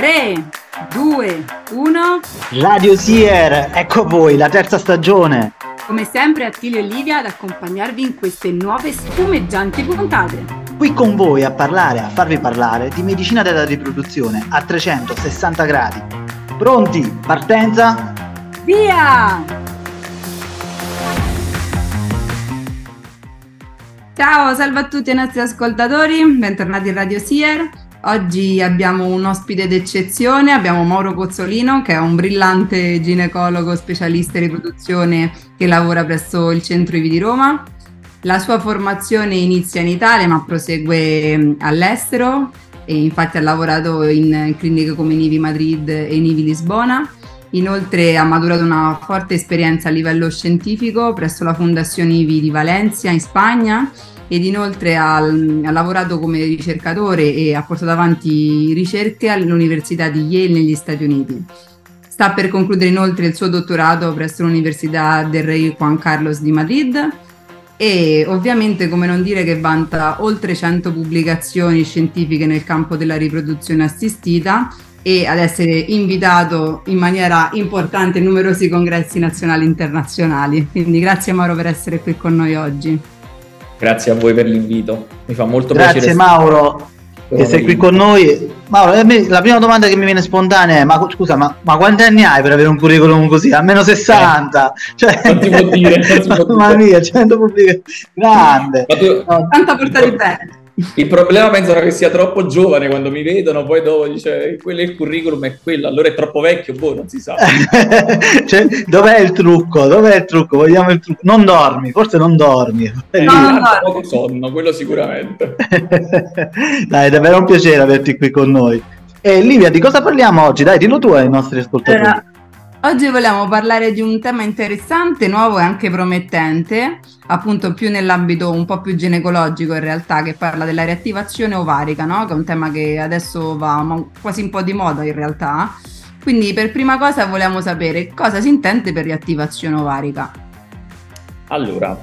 3, 2, 1. Radio Sier, ecco voi, la terza stagione. Come sempre Attilio e Livia ad accompagnarvi in queste nuove spumeggianti puntate. Qui con voi a parlare, a farvi parlare di medicina della riproduzione a 360 gradi. Pronti? Partenza? Via! Ciao, salve a tutti i nostri ascoltatori, bentornati in Radio Sier. Oggi abbiamo un ospite d'eccezione, abbiamo Mauro Cozzolino che è un brillante ginecologo specialista in riproduzione che lavora presso il centro IVI di Roma. La sua formazione inizia in Italia ma prosegue mm, all'estero e infatti ha lavorato in cliniche come Nivi Madrid e Nivi Lisbona. Inoltre ha maturato una forte esperienza a livello scientifico presso la Fondazione IVI di Valencia in Spagna ed inoltre ha, ha, lavorato come ricercatore e ha portato avanti ricerche all'Università di Yale negli Stati Uniti. Sta per concludere inoltre il suo dottorato presso l'Università del Re Juan Carlos di Madrid e ovviamente come non dire che vanta oltre 100 pubblicazioni scientifiche nel campo della riproduzione assistita e ad essere invitato in maniera importante in numerosi congressi nazionali e internazionali. Quindi grazie Mauro per essere qui con noi oggi. Grazie a voi per l'invito, mi fa molto Grazie piacere. Grazie Mauro che sei qui con noi. Mauro, eh, la prima domanda che mi viene spontanea è: ma scusa, ma, ma quanti anni hai per avere un curriculum così? Almeno 60. Eh, cioè, non si può dire. Mamma mia, 100 pubbliche. Grande. Ma tu... no. Tanta. Il problema pensano che sia troppo giovane quando mi vedono, poi dopo dice quello è il curriculum, è quello, allora è troppo vecchio, boh, non si sa. cioè, dov'è il trucco? Dov'è il trucco? Vogliamo il trucco? Non dormi, forse non dormi. Eh, no, non poco sonno, quello sicuramente. Dai, è davvero un piacere averti qui con noi. E Livia, di cosa parliamo oggi? Dai, dillo tu ai nostri ascoltatori. Allora, Oggi vogliamo parlare di un tema interessante, nuovo e anche promettente, appunto più nell'ambito un po' più ginecologico in realtà, che parla della riattivazione ovarica, no? che è un tema che adesso va quasi un po' di moda in realtà. Quindi per prima cosa vogliamo sapere cosa si intende per riattivazione ovarica. Allora,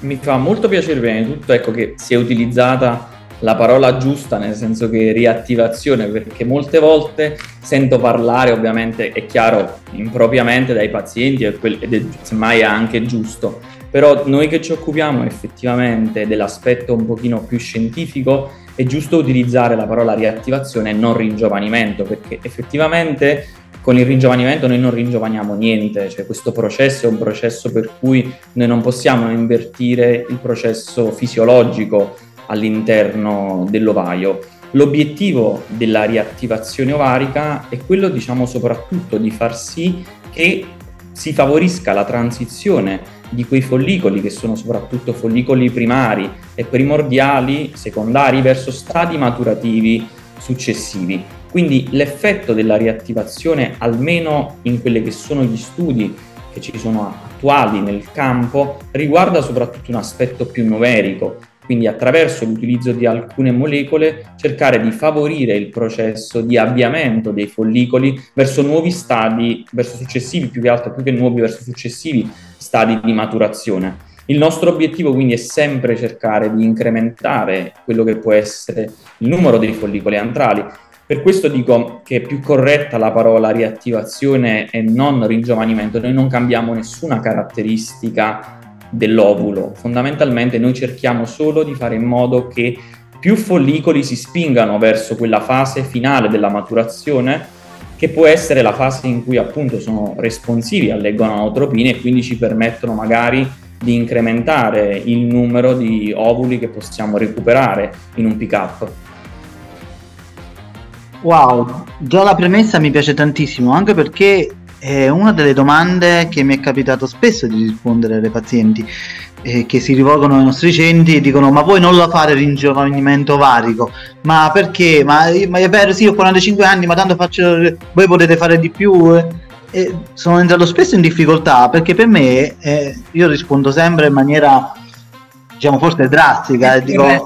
mi fa molto piacere di tutto ecco, che sia utilizzata la parola giusta, nel senso che riattivazione, perché molte volte sento parlare, ovviamente è chiaro, impropriamente dai pazienti ed è semmai anche giusto, però noi che ci occupiamo effettivamente dell'aspetto un pochino più scientifico, è giusto utilizzare la parola riattivazione e non ringiovanimento, perché effettivamente con il ringiovanimento noi non ringiovaniamo niente, cioè questo processo è un processo per cui noi non possiamo invertire il processo fisiologico all'interno dell'ovaio. L'obiettivo della riattivazione ovarica è quello, diciamo, soprattutto di far sì che si favorisca la transizione di quei follicoli che sono soprattutto follicoli primari e primordiali, secondari, verso stadi maturativi successivi. Quindi l'effetto della riattivazione, almeno in quelli che sono gli studi che ci sono attuali nel campo, riguarda soprattutto un aspetto più numerico, quindi attraverso l'utilizzo di alcune molecole cercare di favorire il processo di avviamento dei follicoli verso nuovi stadi, verso successivi, più che altro più che nuovi, verso successivi stadi di maturazione. Il nostro obiettivo quindi è sempre cercare di incrementare quello che può essere il numero dei follicoli antrali. Per questo dico che è più corretta la parola riattivazione e non ringiovanimento. Noi non cambiamo nessuna caratteristica dell'ovulo. Fondamentalmente noi cerchiamo solo di fare in modo che più follicoli si spingano verso quella fase finale della maturazione che può essere la fase in cui appunto sono responsivi alle gonadotropine e quindi ci permettono magari di incrementare il numero di ovuli che possiamo recuperare in un pick up. Wow, già la premessa mi piace tantissimo, anche perché è una delle domande che mi è capitato spesso di rispondere alle pazienti eh, che si rivolgono ai nostri centri e dicono ma voi non la fare ringiovanimento ovarico ma perché? Ma, ma, è vero sì ho 45 anni ma tanto faccio voi potete fare di più eh? e sono entrato spesso in difficoltà perché per me eh, io rispondo sempre in maniera diciamo forse drastica e dico eh,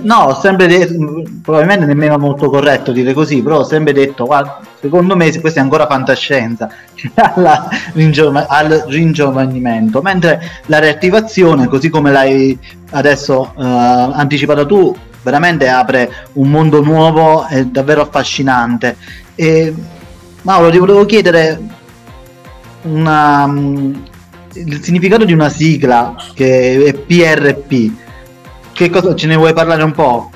no, ho sempre detto, probabilmente nemmeno molto corretto dire così, però ho sempre detto, guarda, secondo me questa è ancora fantascienza al, ringiovanimento, mentre la reattivazione, così come l'hai adesso uh, anticipata tu, veramente apre un mondo nuovo e davvero affascinante. E, Mauro, ti volevo chiedere una, mm, il significato di una sigla che è PRP. Che cosa ce ne vuoi parlare un po'?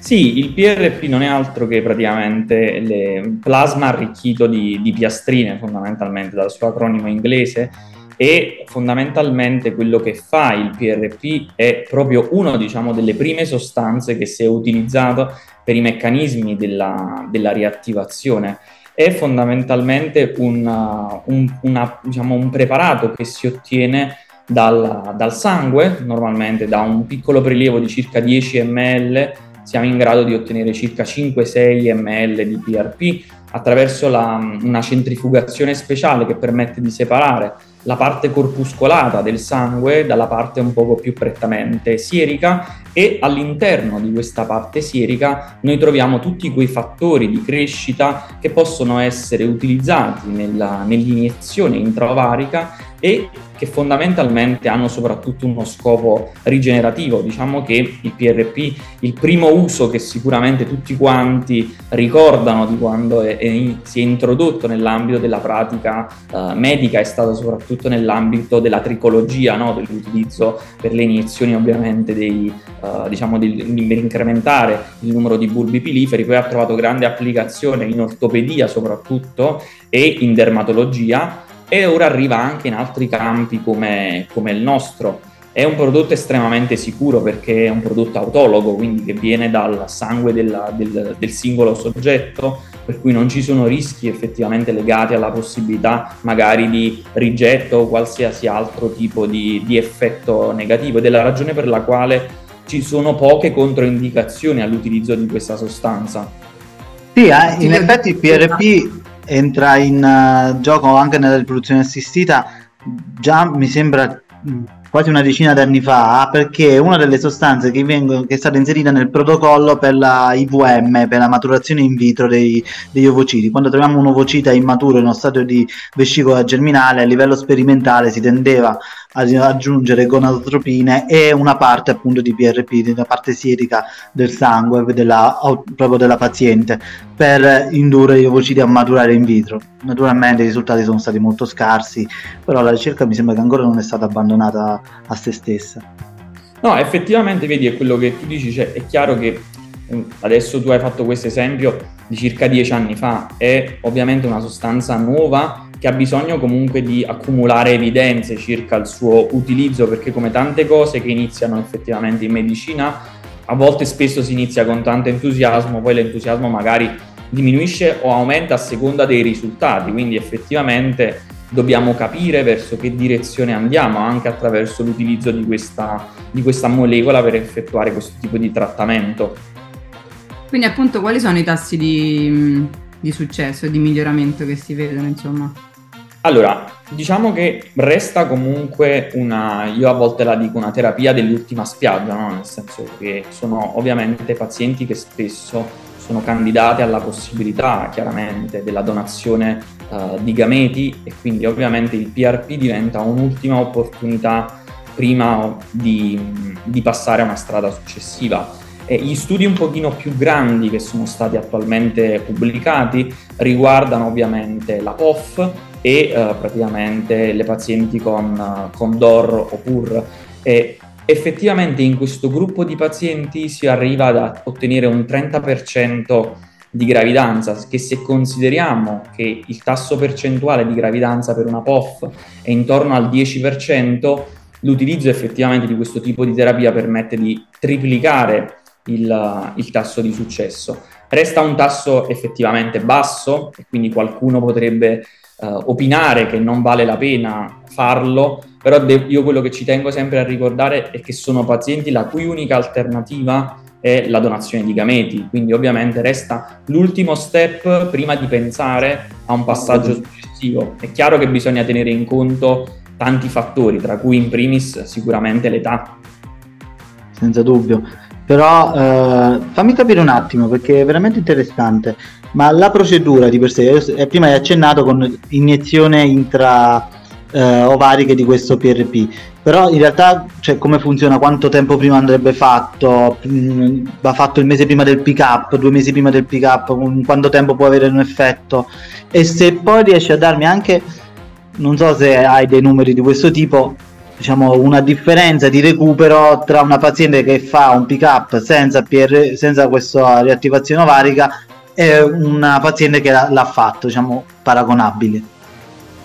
Sì, il PRP non è altro che praticamente il plasma arricchito di, di piastrine, fondamentalmente dal suo acronimo inglese, e fondamentalmente quello che fa il PRP è proprio una diciamo, delle prime sostanze che si è utilizzato per i meccanismi della, della riattivazione. È fondamentalmente una, un, una, diciamo, un preparato che si ottiene dal, dal sangue, normalmente da un piccolo prelievo di circa 10 ml siamo in grado di ottenere circa 5-6 ml di PRP attraverso la, una centrifugazione speciale che permette di separare la parte corpuscolata del sangue dalla parte un poco più prettamente sierica e all'interno di questa parte sierica noi troviamo tutti quei fattori di crescita che possono essere utilizzati nella, nell'iniezione intraovarica e che fondamentalmente hanno soprattutto uno scopo rigenerativo. Diciamo che il PRP, il primo uso che sicuramente tutti quanti ricordano di quando è, è, si è introdotto nell'ambito della pratica uh, medica è stato soprattutto nell'ambito della tricologia, no? dell'utilizzo per le iniezioni ovviamente dei, uh, diciamo di, per incrementare il numero di bulbi piliferi, poi ha trovato grande applicazione in ortopedia soprattutto e in dermatologia e ora arriva anche in altri campi come, come il nostro. È un prodotto estremamente sicuro perché è un prodotto autologo, quindi che viene dal sangue della, del, del, singolo soggetto, per cui non ci sono rischi effettivamente legati alla possibilità magari di rigetto o qualsiasi altro tipo di, di effetto negativo ed è la ragione per la quale ci sono poche controindicazioni all'utilizzo di questa sostanza. Sì, eh, in effetti PRP entra in uh, gioco anche nella riproduzione assistita già mi sembra mm, quasi una decina d'anni fa perché una delle sostanze che, vengono, che, è stata inserita nel protocollo per la IVM, per la maturazione in vitro dei, degli ovociti. Quando troviamo un ovocita immaturo in uno stadio di vescicola germinale a livello sperimentale si tendeva ad aggiungere gonadotropine e una parte appunto di PRP, una parte sierica del sangue della, proprio della paziente per indurre gli ovociti a maturare in vitro. Naturalmente i risultati sono stati molto scarsi, però la ricerca mi sembra che ancora non è stata abbandonata a se stessa. No, effettivamente vedi è quello che tu dici, cioè, è chiaro che mm, adesso tu hai fatto questo esempio di circa dieci anni fa, è ovviamente una sostanza nuova che ha bisogno comunque di accumulare evidenze circa il suo utilizzo, perché come tante cose che iniziano effettivamente in medicina, a volte spesso si inizia con tanto entusiasmo, poi l'entusiasmo magari diminuisce o aumenta a seconda dei risultati, quindi effettivamente dobbiamo capire verso che direzione andiamo anche attraverso l'utilizzo di questa, di questa molecola per effettuare questo tipo di trattamento. Quindi appunto quali sono i tassi di, di successo e di miglioramento che si vedono insomma? Allora, diciamo che resta comunque una, io a volte la dico, una terapia dell'ultima spiaggia, no? nel senso che sono ovviamente pazienti che spesso sono candidati alla possibilità chiaramente della donazione uh, di gameti e quindi ovviamente il PRP diventa un'ultima opportunità prima di, di passare a una strada successiva. E gli studi un pochino più grandi che sono stati attualmente pubblicati riguardano ovviamente la POF, e uh, praticamente le pazienti con, uh, con DOR o PUR. E effettivamente in questo gruppo di pazienti si arriva ad ottenere un 30% di gravidanza, che se consideriamo che il tasso percentuale di gravidanza per una POF è intorno al 10%, l'utilizzo effettivamente di questo tipo di terapia permette di triplicare il, il tasso di successo. Resta un tasso effettivamente basso e quindi qualcuno potrebbe uh, opinare che non vale la pena farlo, però de- io quello che ci tengo sempre a ricordare è che sono pazienti la cui unica alternativa è la donazione di gameti, quindi ovviamente resta l'ultimo step prima di pensare a un passaggio successivo. È chiaro che bisogna tenere in conto tanti fattori, tra cui in primis sicuramente l'età. Senza dubbio. Però eh, fammi capire un attimo perché è veramente interessante. Ma la procedura di per sé, eh, prima hai accennato con iniezione intra, eh, ovariche di questo PRP. Però in realtà cioè, come funziona? Quanto tempo prima andrebbe fatto? Mm, va fatto il mese prima del pick up, due mesi prima del pick up, quanto tempo può avere un effetto? E se poi riesci a darmi anche, non so se hai dei numeri di questo tipo, diciamo una differenza di recupero tra una paziente che fa un pick up senza, PR, senza questa riattivazione ovarica e una paziente che l'ha fatto, diciamo paragonabile.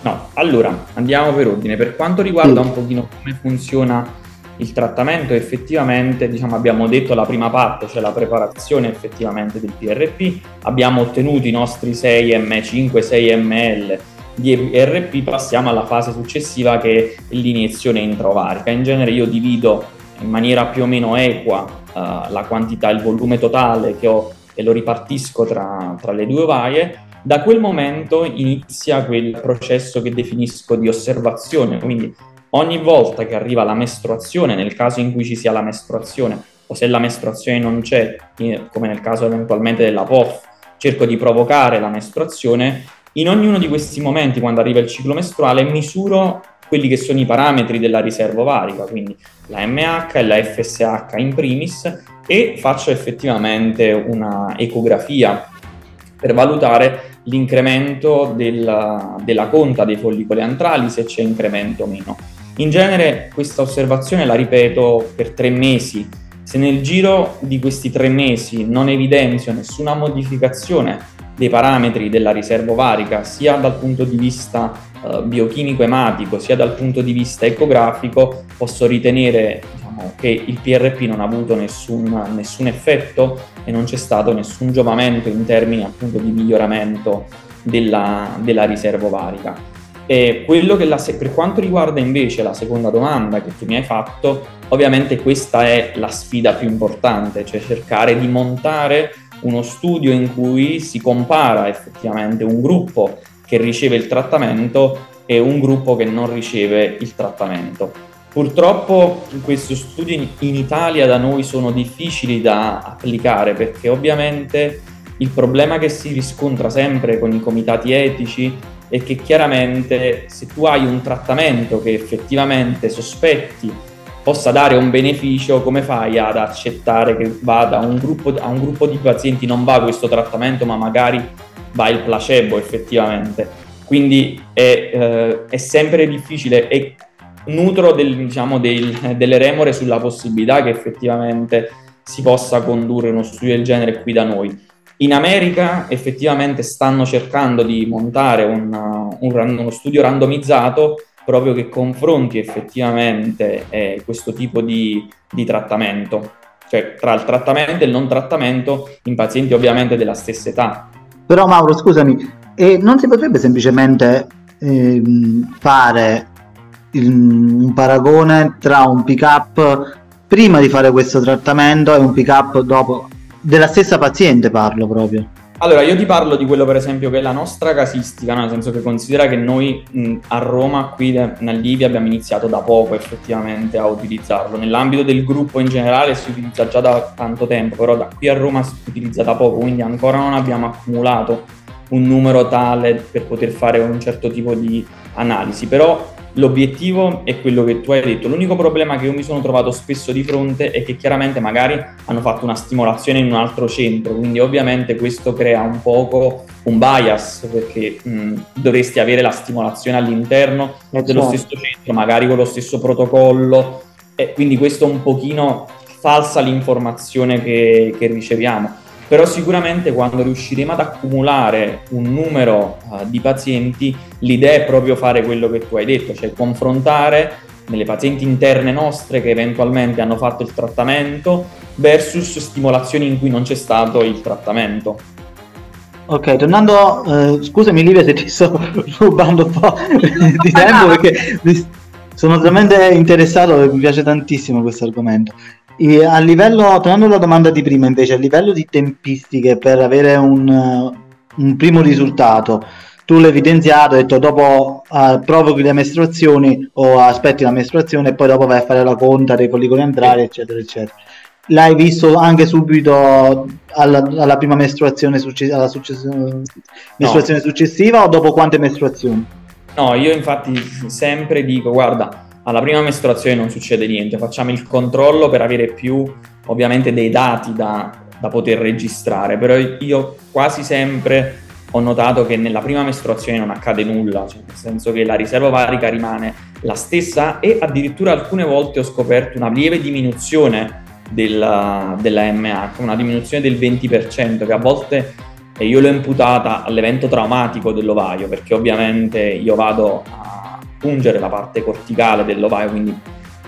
No, allora andiamo per ordine. Per quanto riguarda un pochino come funziona il trattamento, effettivamente diciamo, abbiamo detto la prima parte, cioè la preparazione effettivamente del PRP, abbiamo ottenuto i nostri 6 m 5-6 ml di PRP, passiamo alla fase successiva che è l'iniezione introvarica. In genere io divido in maniera più o meno equa uh, la quantità, il volume totale che ho e lo ripartisco tra, tra le due ovaie da quel momento inizia quel processo che definisco di osservazione, quindi ogni volta che arriva la mestruazione, nel caso in cui ci sia la mestruazione, o se la mestruazione non c'è, come nel caso eventualmente della POF, cerco di provocare la mestruazione, in ognuno di questi momenti, quando arriva il ciclo mestruale, misuro quelli che sono i parametri della riserva ovarica, quindi la MH e la FSH in primis, e faccio effettivamente una ecografia per valutare l'incremento della, della conta dei follicoli antrali, se c'è incremento o meno. In genere questa osservazione la ripeto per tre mesi. Se nel giro di questi tre mesi non evidenzio nessuna modificazione dei parametri della riserva ovarica, sia dal punto di vista eh, biochimico ematico, sia dal punto di vista ecografico, posso ritenere diciamo, che il PRP non ha avuto nessun, nessun effetto e non c'è stato nessun giovamento in termini appunto di miglioramento della, della riserva ovarica. E la, per quanto riguarda invece la seconda domanda che tu mi hai fatto, ovviamente questa è la sfida più importante, cioè cercare di montare uno studio in cui si compara effettivamente un gruppo che riceve il trattamento e un gruppo che non riceve il trattamento. Purtroppo questi studi in Italia da noi sono difficili da applicare perché ovviamente il problema che si riscontra sempre con i comitati etici è che chiaramente se tu hai un trattamento che effettivamente sospetti possa dare un beneficio, come fai ad accettare che vada un gruppo, a un gruppo di pazienti non va questo trattamento ma magari va il placebo effettivamente? Quindi è, eh, è sempre difficile e nutro del, diciamo, del, delle remore sulla possibilità che effettivamente si possa condurre uno studio del genere qui da noi. In America effettivamente stanno cercando di montare un, un, uno studio randomizzato proprio che confronti effettivamente eh, questo tipo di, di, trattamento, cioè tra il trattamento e il non trattamento in pazienti ovviamente della stessa età. Però Mauro, scusami, eh, non si potrebbe semplicemente eh, fare il, un paragone tra un pick up prima di fare questo trattamento e un pick up dopo? Della stessa paziente parlo proprio allora, io ti parlo di quello per esempio che è la nostra casistica, nel senso che considera che noi mh, a Roma, qui a Livia, abbiamo iniziato da poco effettivamente a utilizzarlo. Nell'ambito del gruppo in generale si utilizza già da tanto tempo, però da qui a Roma si utilizza da poco, quindi ancora non abbiamo accumulato un numero tale per poter fare un certo tipo di analisi. Però L'obiettivo è quello che tu hai detto. L'unico problema che io mi sono trovato spesso di fronte è che chiaramente magari hanno fatto una stimolazione in un altro centro, quindi ovviamente questo crea un poco un bias perché mh, dovresti avere la stimolazione all'interno eh, dello certo. stesso centro, magari con lo stesso protocollo e quindi questo un pochino falsa l'informazione che, che riceviamo però sicuramente quando riusciremo ad accumulare un numero uh, di pazienti, l'idea è proprio fare quello che tu hai detto, cioè confrontare nelle pazienti interne nostre che eventualmente hanno fatto il trattamento versus stimolazioni in cui non c'è stato il trattamento. Ok, tornando, eh, scusami Livia se ti sto rubando un po' di tempo perché sono veramente interessato e mi piace tantissimo questo argomento. E a livello, tornando alla domanda di prima invece, a livello di tempistiche per avere un, un primo risultato, tu l'hai evidenziato, hai detto dopo uh, provochi le mestruazioni o aspetti la mestruazione e poi dopo vai a fare la conta dei follicoli andrali, eccetera, eccetera. L'hai visto anche subito alla, alla prima mestruazione, succe- alla mestruazione no. successiva o dopo quante mestruazioni? No, io infatti sempre dico, guarda, alla prima mestruazione non succede niente, facciamo il controllo per avere più ovviamente dei dati da, da poter registrare, però io quasi sempre ho notato che nella prima mestruazione non accade nulla, cioè nel senso che la riserva ovarica rimane la stessa e addirittura alcune volte ho scoperto una lieve diminuzione della, della MH, una diminuzione del 20%, che a volte io l'ho imputata all'evento traumatico dell'ovaio, perché ovviamente io vado a pungere la parte corticale dell'ovaio, quindi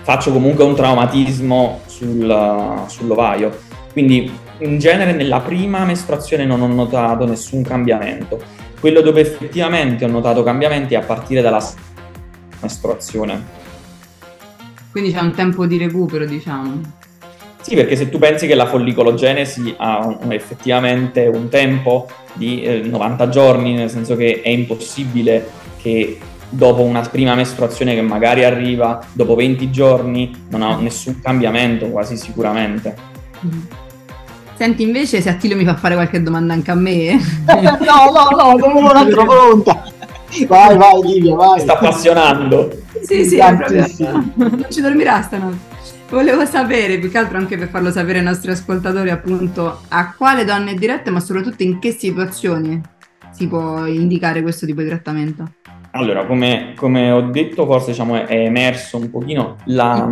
faccio comunque un traumatismo sul, sull'ovaio. Quindi in genere nella prima mestruazione non ho notato nessun cambiamento. Quello dove effettivamente ho notato cambiamenti è a partire dalla mestruazione. Quindi c'è un tempo di recupero, diciamo. Sì, perché se tu pensi che la follicologenesi ha un, effettivamente un tempo di eh, 90 giorni, nel senso che è impossibile che dopo una prima mestruazione che magari arriva dopo 20 giorni non ha nessun cambiamento, quasi sicuramente. Mm-hmm. Senti, invece, se Attilio mi fa fare qualche domanda anche a me. no, no, no, sono un'altra pronta. Vai, vai, Livia, vai. Sta appassionando. Sì, sì, proprio... non ci dormirà stanotte. Volevo sapere, più che altro anche per farlo sapere ai nostri ascoltatori, appunto, a quale donne dirette, ma soprattutto in che situazioni si può indicare questo tipo di trattamento? Allora, come, come ho detto, forse diciamo, è emerso un pochino la,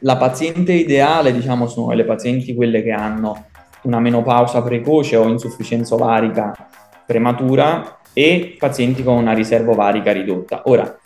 la paziente ideale, diciamo, sono le pazienti quelle che hanno una menopausa precoce o insufficienza ovarica prematura e pazienti con una riserva ovarica ridotta. Ora,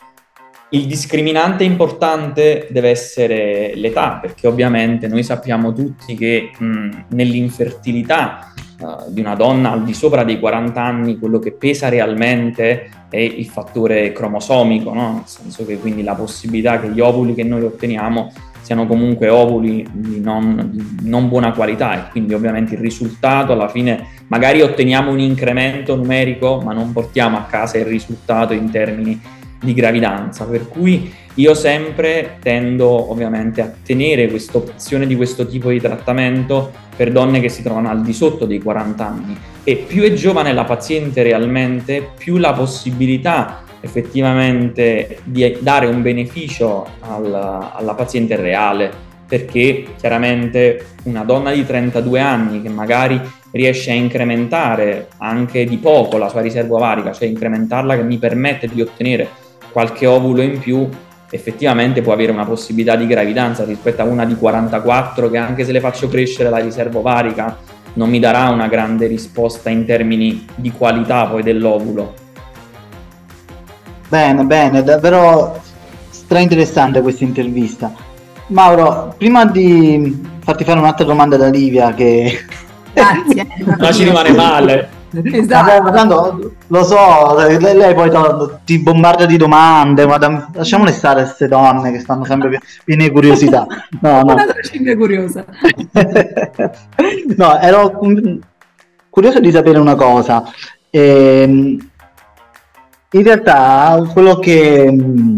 il discriminante importante deve essere l'età, perché ovviamente noi sappiamo tutti che mh, nell'infertilità uh, di una donna al di sopra dei 40 anni quello che pesa realmente è il fattore cromosomico, no? nel senso che quindi la possibilità che gli ovuli che noi otteniamo siano comunque ovuli di non, di non, buona qualità e quindi ovviamente il risultato alla fine magari otteniamo un incremento numerico ma non portiamo a casa il risultato in termini di gravidanza, per cui io sempre tendo ovviamente a tenere questa opzione di questo tipo di trattamento per donne che si trovano al di sotto dei 40 anni. E più è giovane la paziente realmente, più la possibilità effettivamente di dare un beneficio alla, alla paziente reale. Perché chiaramente una donna di 32 anni che magari riesce a incrementare anche di poco la sua riserva ovarica, cioè incrementarla che mi permette di ottenere qualche ovulo in più, effettivamente può avere una possibilità di gravidanza rispetto a una di 44 che anche se le faccio crescere la riserva ovarica non mi darà una grande risposta in termini di qualità poi dell'ovulo. Bene, bene, davvero stra interessante questa intervista. Mauro, prima di farti fare un'altra domanda da Livia che... Grazie. Ma ci rimane male. Esatto. Vabbè, tanto lo so, lei, lei poi to, ti bombarda di domande, ma da, lasciamole stare queste donne che stanno sempre piene di curiosità. No, no. Una curiosa. no, ero curioso di sapere una cosa. Ehm, in realtà quello che mm,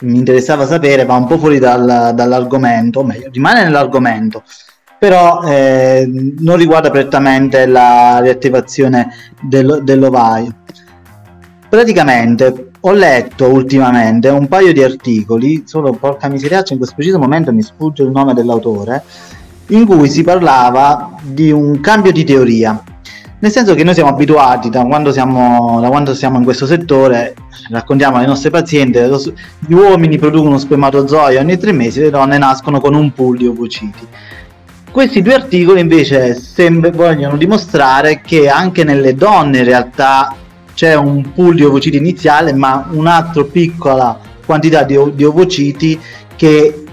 mi interessava sapere va un po' fuori dal, dall'argomento, o meglio, rimane nell'argomento però eh, non riguarda prettamente la riattivazione del, dell'ovaio. Praticamente ho letto ultimamente un paio di articoli, solo porca miseriaccia in questo preciso momento mi sfugge il nome dell'autore, in cui si parlava di un cambio di teoria. Nel senso che noi siamo abituati da quando siamo, da quando siamo in questo settore, raccontiamo alle nostre pazienti, gli uomini producono spermatozoi ogni tre mesi, le donne nascono con un pool di ovociti questi due articoli invece sem- vogliono dimostrare che anche nelle donne in realtà c'è un pool di ovociti iniziale, ma un'altra piccola quantità di, di ovociti che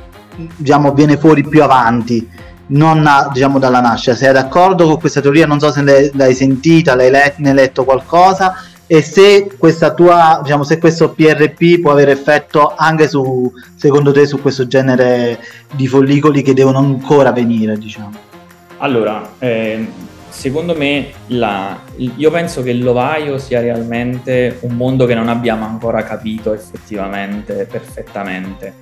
diciamo, viene fuori più avanti, non diciamo, dalla nascita. Sei d'accordo con questa teoria? Non so se l'hai sentita, l'hai let- ne hai letto qualcosa e se questa tua diciamo se questo PRP può avere effetto anche su secondo te su questo genere di follicoli che devono ancora venire diciamo? Allora eh, secondo me la, io penso che l'ovaio sia realmente un mondo che non abbiamo ancora capito effettivamente perfettamente.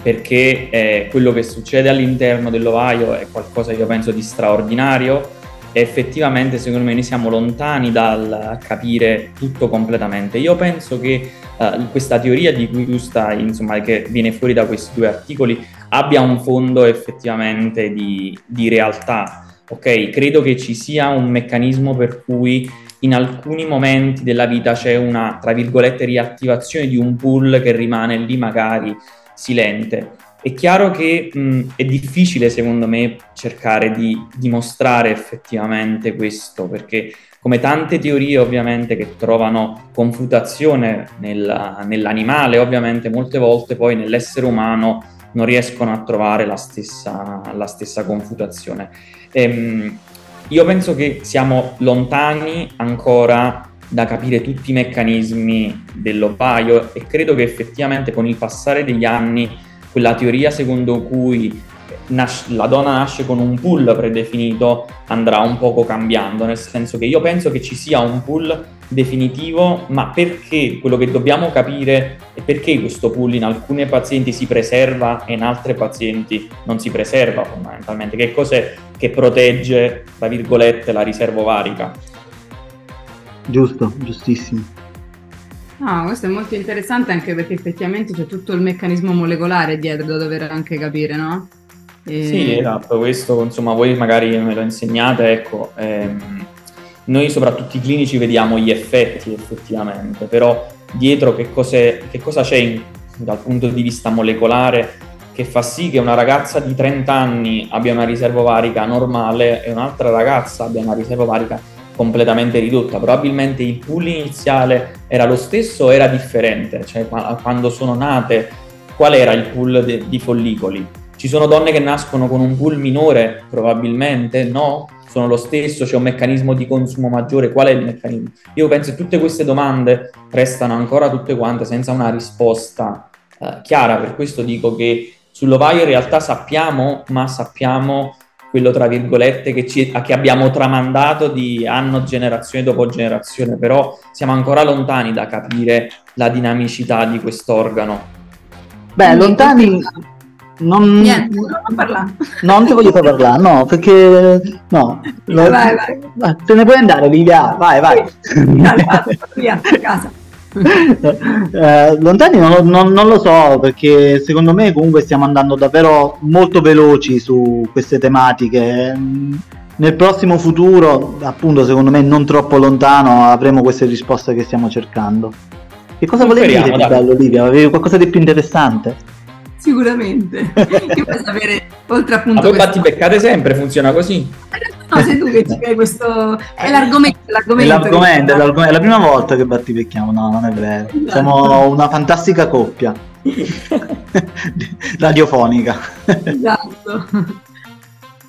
Perché eh, quello che succede all'interno dell'ovaio è qualcosa io penso di straordinario effettivamente secondo me noi siamo lontani dal capire tutto completamente. Io penso che uh, questa teoria di cui tu stai, insomma, che viene fuori da questi due articoli, abbia un fondo effettivamente di, di realtà. Ok, credo che ci sia un meccanismo per cui in alcuni momenti della vita c'è una, tra virgolette, riattivazione di un pool che rimane lì magari silente. È chiaro che mh, è difficile, secondo me, cercare di dimostrare effettivamente questo, perché come tante teorie ovviamente che trovano confutazione nel, nell'animale, ovviamente molte volte poi nell'essere umano non riescono a trovare la stessa, la stessa confutazione. Ehm, io penso che siamo lontani ancora da capire tutti i meccanismi dell'ovaio e credo che effettivamente con il passare degli anni quella teoria secondo cui la donna nasce con un pool predefinito andrà un poco cambiando, nel senso che io penso che ci sia un pool definitivo, ma perché quello che dobbiamo capire è perché questo pool in alcune pazienti si preserva e in altre pazienti non si preserva fondamentalmente, che cos'è che protegge, tra virgolette, la riserva ovarica. Giusto, giustissimo. No, questo è molto interessante anche perché effettivamente c'è tutto il meccanismo molecolare dietro da dover anche capire, no? E... Sì, esatto, questo insomma voi magari me lo insegnate, ecco, ehm, noi soprattutto i clinici vediamo gli effetti effettivamente, però dietro che, che cosa c'è in, dal punto di vista molecolare che fa sì che una ragazza di 30 anni abbia una riserva ovarica normale e un'altra ragazza abbia una riserva ovarica completamente ridotta. Probabilmente il pool iniziale era lo stesso o era differente, cioè quando sono nate qual era il pool de- di follicoli? Ci sono donne che nascono con un pool minore? Probabilmente no sono lo stesso, c'è un meccanismo di consumo maggiore, qual è il meccanismo? Io penso che tutte queste domande restano ancora tutte quante senza una risposta eh, chiara, per questo dico che sull'ovaio in realtà sappiamo, ma sappiamo quello tra virgolette che, ci, che abbiamo tramandato di anno, generazione dopo generazione, però siamo ancora lontani da capire la dinamicità di quest'organo. Beh, lontani non, Niente, non parlare. Non ti voglio far parlare, no, perché no. Vai, vai, vai. Te ne puoi andare, Livia, vai, vai. Via, a casa. eh, lontani non, non, non, lo so perché secondo me comunque stiamo andando davvero molto veloci su queste tematiche nel prossimo futuro appunto secondo me non troppo lontano avremo queste risposte che stiamo cercando che cosa volevi dire di bello Olivia? avevi qualcosa di più interessante? Sicuramente. Io voglio sapere, oltre appunto... Ma voi questa... batti beccate sempre, funziona così? No, sei tu che ci fai questo... È l'argomento, l'argomento, è l'argomento, che... l'argomento, è la prima volta che batti becchiamo, no, non è vero. Esatto. Siamo una fantastica coppia. Radiofonica. Esatto.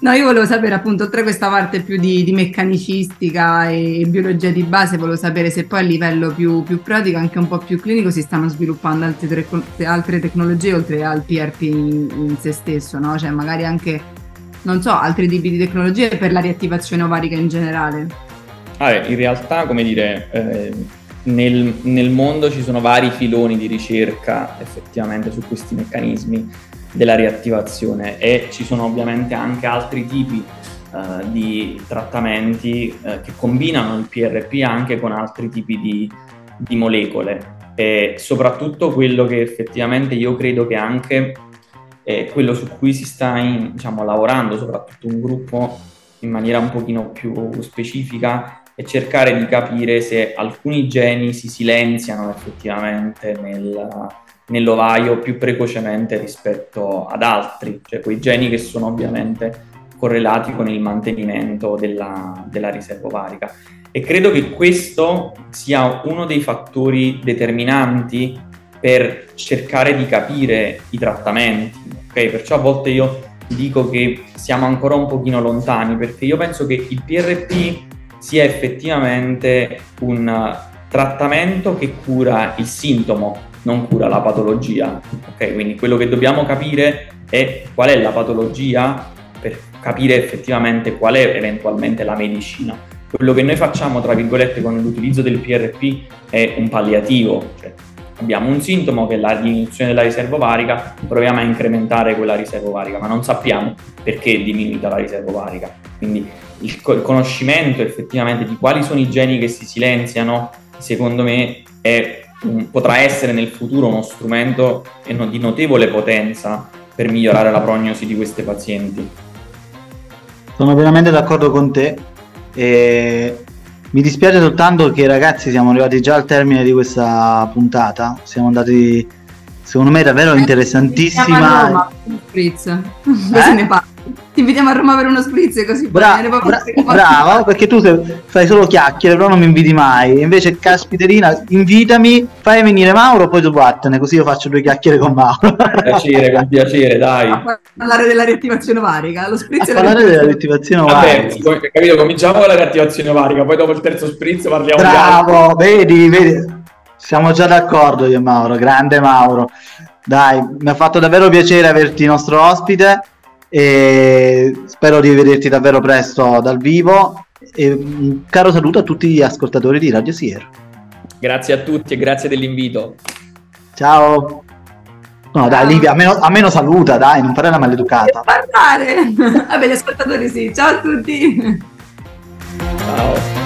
No, io volevo sapere appunto, oltre a questa parte più di, di, meccanicistica e biologia di base, volevo sapere se poi a livello più, più pratico, anche un po' più clinico, si stanno sviluppando altre, altre tecnologie oltre al PRP in, in se stesso, no? Cioè magari anche, non so, altri tipi di tecnologie per la riattivazione ovarica in generale. Ah, in realtà, come dire, eh, nel, nel mondo ci sono vari filoni di ricerca effettivamente su questi meccanismi della riattivazione e ci sono ovviamente anche altri tipi uh, di trattamenti uh, che combinano il PRP anche con altri tipi di, di, molecole e soprattutto quello che effettivamente io credo che anche è quello su cui si sta in, diciamo, lavorando soprattutto un gruppo in maniera un pochino più specifica e cercare di capire se alcuni geni si silenziano effettivamente nel, nell'ovaio più precocemente rispetto ad altri, cioè quei geni che sono ovviamente correlati con il mantenimento della, della riserva ovarica. E credo che questo sia uno dei fattori determinanti per cercare di capire i trattamenti. Okay? Perciò a volte io dico che siamo ancora un pochino lontani, perché io penso che il PRP sia effettivamente un trattamento che cura il sintomo, non cura la patologia. Ok, quindi quello che dobbiamo capire è qual è la patologia per capire effettivamente qual è eventualmente la medicina. Quello che noi facciamo, tra virgolette, con l'utilizzo del PRP è un palliativo, cioè abbiamo un sintomo che è la diminuzione della riserva ovarica, proviamo a incrementare quella riserva ovarica, ma non sappiamo perché è diminuita la riserva ovarica. Quindi il, conoscimento effettivamente di quali sono i geni che si silenziano, secondo me è, potrà essere nel futuro uno strumento di notevole potenza per migliorare la prognosi di queste pazienti. Sono veramente d'accordo con te. E mi dispiace soltanto che ragazzi siamo arrivati già al termine di questa puntata. Siamo andati, secondo me, davvero eh, interessantissima. Roma. Eh? Ti invitiamo a Roma per uno spritz così Bra- bra- bravo perché tu fai solo chiacchiere però non mi inviti mai. Invece caspiterina invitami fai venire Mauro poi tu vattene così io faccio due chiacchiere con Mauro. Piacere con piacere dai. A parlare della riattivazione ovarica lo spritz a parlare della riattivazione ovarica. Vabbè, capito cominciamo con la riattivazione ovarica poi dopo il terzo spritz parliamo bravo vedi vedi. Siamo già d'accordo io e Mauro grande Mauro. Dai mi ha fatto davvero piacere averti nostro ospite e spero di vederti davvero presto dal vivo e un caro saluto a tutti gli ascoltatori di Radio Sier. Grazie a tutti e grazie dell'invito. Ciao. No, dai, Livia, almeno, almeno saluta, dai, non fare la maleducata. Parlare. Vabbè, gli ascoltatori sì. Ciao a tutti. Ciao.